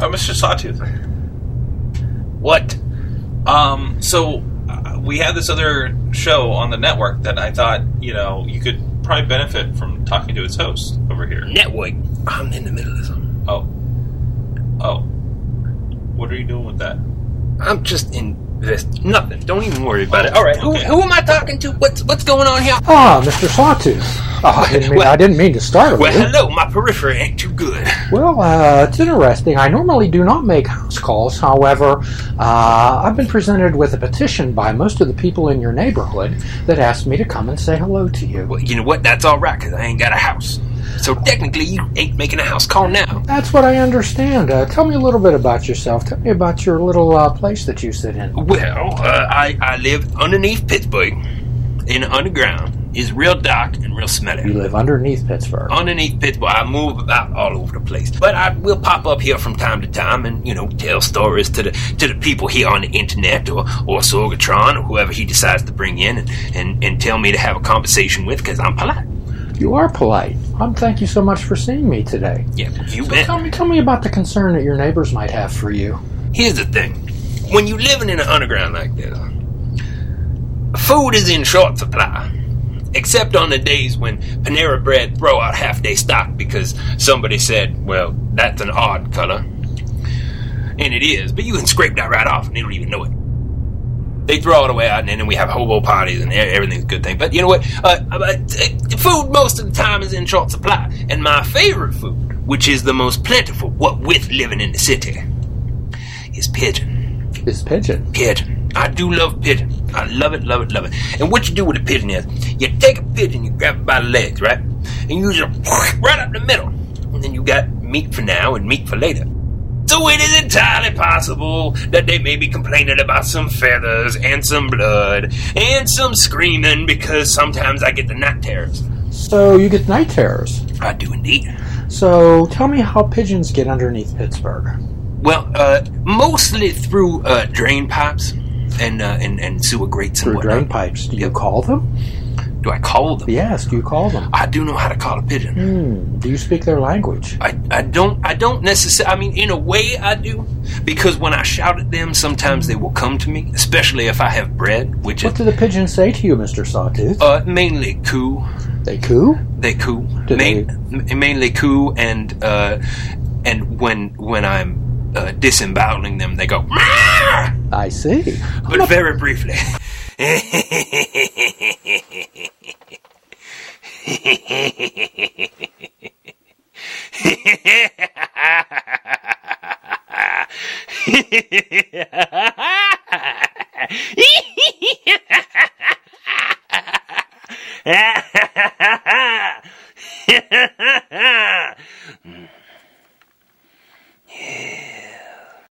Uh, Mr. Sawtooth. What? Um, so uh, we had this other show on the network that I thought, you know, you could probably benefit from talking to its host over here. Network. I'm in the middle of something. Oh. Oh. What are you doing with that? I'm just invest. Nothing. Don't even worry about it. All right. Who, who am I talking to? What's what's going on here? Ah, Mr. Sawtooth. Oh, I didn't mean, Well- I didn't mean to startle Well, you. hello. My periphery ain't too good. Well, uh, it's interesting. I normally do not make house calls. However, uh, I've been presented with a petition by most of the people in your neighborhood that asked me to come and say hello to you. Well, you know what? That's all right because I ain't got a house. So technically, you ain't making a house call now. That's what I understand. Uh, tell me a little bit about yourself. Tell me about your little uh, place that you sit in. Well, uh, I I live underneath Pittsburgh, in the underground. It's real dark and real smelly. You live underneath Pittsburgh. Underneath Pittsburgh, I move about all over the place, but I will pop up here from time to time and you know tell stories to the to the people here on the internet or or Sorgatron or whoever he decides to bring in and and, and tell me to have a conversation with because I'm polite. You are polite. Um, thank you so much for seeing me today. Yeah, you So bet. tell me, tell me about the concern that your neighbors might have for you. Here's the thing: when you living in an underground like this, food is in short supply. Except on the days when Panera Bread throw out half day stock because somebody said, "Well, that's an odd color," and it is. But you can scrape that right off, and they don't even know it. They throw it away out, and then we have hobo parties, and everything's a good thing. But you know what? Uh, uh, food most of the time is in short supply, and my favorite food, which is the most plentiful, what with living in the city, is pigeon. Is pigeon. Pigeon. I do love pigeon. I love it, love it, love it. And what you do with a pigeon is, you take a pigeon, you grab it by the legs, right? And you just right up the middle. And then you got meat for now and meat for later. So it is entirely possible that they may be complaining about some feathers and some blood and some screaming because sometimes I get the night terrors. So you get night terrors. I do indeed. So tell me how pigeons get underneath Pittsburgh. Well, uh, mostly through uh, drain pipes and, uh, and and sewer grates and Through whatnot. drain pipes. Do you Yep. call them? Do I call them? Yes, do you call them? I do know how to call a pigeon. Hmm. Do you speak their language? I, I don't I don't necessarily I mean in a way I do because when I shout at them sometimes they will come to me especially if I have bread which What is do the pigeons say to you, Mr. Sawtooth? uh, mainly coo they coo? they coo Do Main, m- mainly coo and uh, and when when I'm uh, disemboweling them they go "Meow!" I see. but very briefly Ha ha ha!